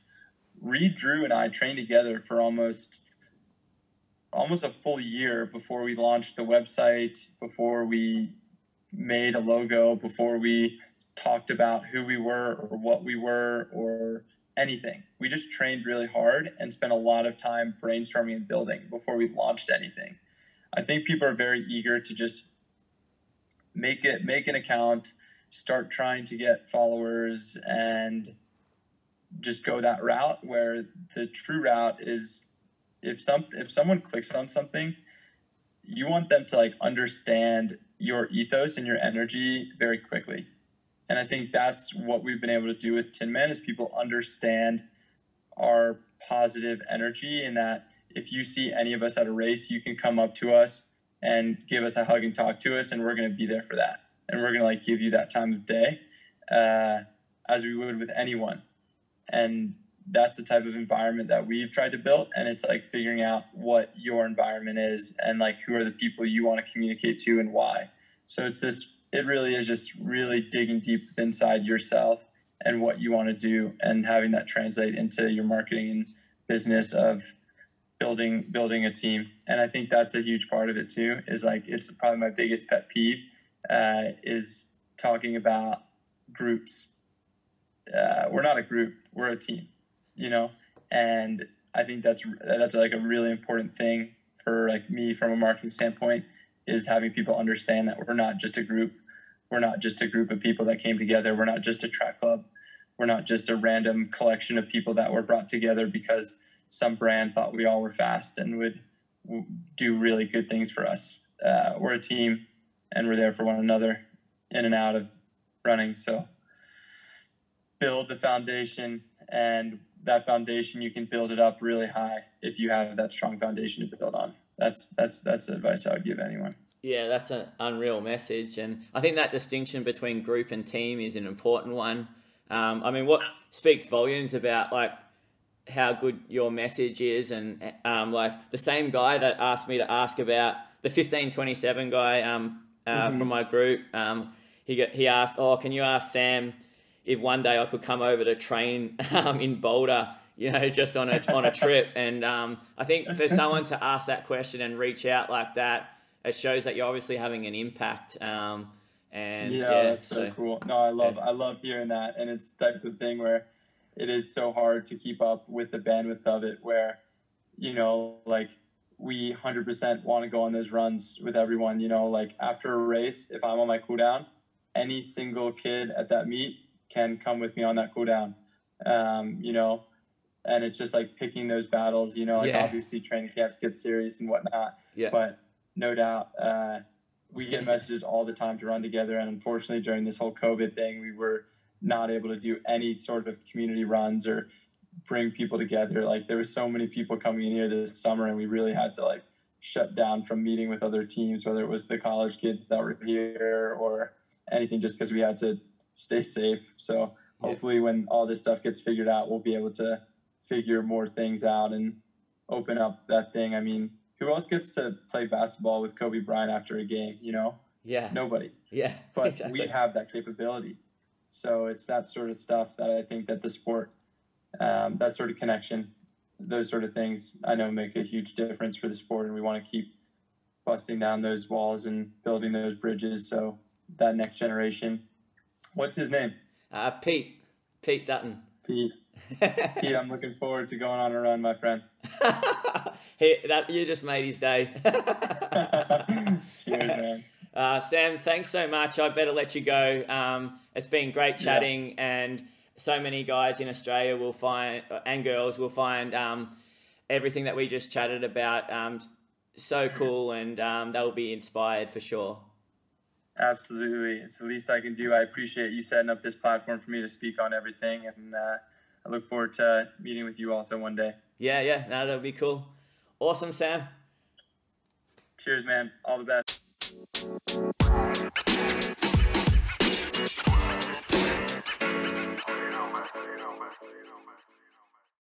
Reed Drew and I trained together for almost almost a full year before we launched the website, before we made a logo, before we talked about who we were or what we were or anything. We just trained really hard and spent a lot of time brainstorming and building before we launched anything. I think people are very eager to just make it make an account, start trying to get followers and just go that route where the true route is if some if someone clicks on something, you want them to like understand your ethos and your energy very quickly. And I think that's what we've been able to do with Tin Man is people understand our positive energy and that if you see any of us at a race, you can come up to us and give us a hug and talk to us, and we're going to be there for that. And we're going to like give you that time of day uh, as we would with anyone. And that's the type of environment that we've tried to build. And it's like figuring out what your environment is and like who are the people you want to communicate to and why. So it's this it really is just really digging deep inside yourself and what you want to do and having that translate into your marketing and business of building building a team. And i think that's a huge part of it too is like it's probably my biggest pet peeve uh, is talking about groups. Uh, we're not a group we're a team you know? And i think that's that's like a really important thing for like me from a marketing standpoint is having people understand that we're not just a group. We're not just a group of people that came together. We're not just a track club. We're not just a random collection of people that were brought together because some brand thought we all were fast and would do really good things for us. Uh, we're a team and we're there for one another in and out of running. So build the foundation and that foundation, you can build it up really high if you have that strong foundation to build on. That's that's that's the advice I would give anyone. Yeah, that's an unreal message, and I think that distinction between group and team is an important one. Um, I mean, what speaks volumes about like how good your message is, and um, like the same guy that asked me to ask about the fifteen twenty seven guy um, uh, mm-hmm. from my group. Um, he got, he asked, "Oh, can you ask Sam if one day I could come over to train um, in Boulder?" You know, just on a on a trip, and um, I think for someone to ask that question and reach out like that, it shows that you're obviously having an impact. Um, and yeah, yeah that's so, so, cool. No, I love yeah. I love hearing that, and it's type of thing where it is so hard to keep up with the bandwidth of it. Where you know, like we 100% want to go on those runs with everyone. You know, like after a race, if I'm on my cooldown, any single kid at that meet can come with me on that cooldown. Um, you know, and it's just like picking those battles. You know, like yeah. obviously training camps get serious and whatnot. Yeah. But no doubt, uh, we get messages all the time to run together. And unfortunately, during this whole COVID thing, we were not able to do any sort of community runs or bring people together. Like there were so many people coming in here this summer, and we really had to like shut down from meeting with other teams, whether it was the college kids that were here or anything, just because we had to stay safe. So hopefully, when all this stuff gets figured out, we'll be able to figure more things out and open up that thing. I mean, who else gets to play basketball with Kobe Bryant after a game? You know, yeah, nobody. Yeah, but exactly. we have that capability. So it's that sort of stuff that I think that the sport, um, that sort of connection, those sort of things, I know make a huge difference for the sport, and we want to keep busting down those walls and building those bridges. So that next generation. What's his name? Uh, Pete. Pete Dutton. Pete. Pete, I'm looking forward to going on a run, my friend. hey, that you just made his day. Cheers, man. Uh, Sam, thanks so much. I better let you go. Um, it's been great chatting, yeah. and so many guys in Australia will find and girls will find um, everything that we just chatted about um, so cool, and um, they'll be inspired for sure. Absolutely, it's the least I can do. I appreciate you setting up this platform for me to speak on everything, and uh, I look forward to meeting with you also one day. Yeah, yeah, no, that'll be cool. Awesome, Sam. Cheers, man. All the best.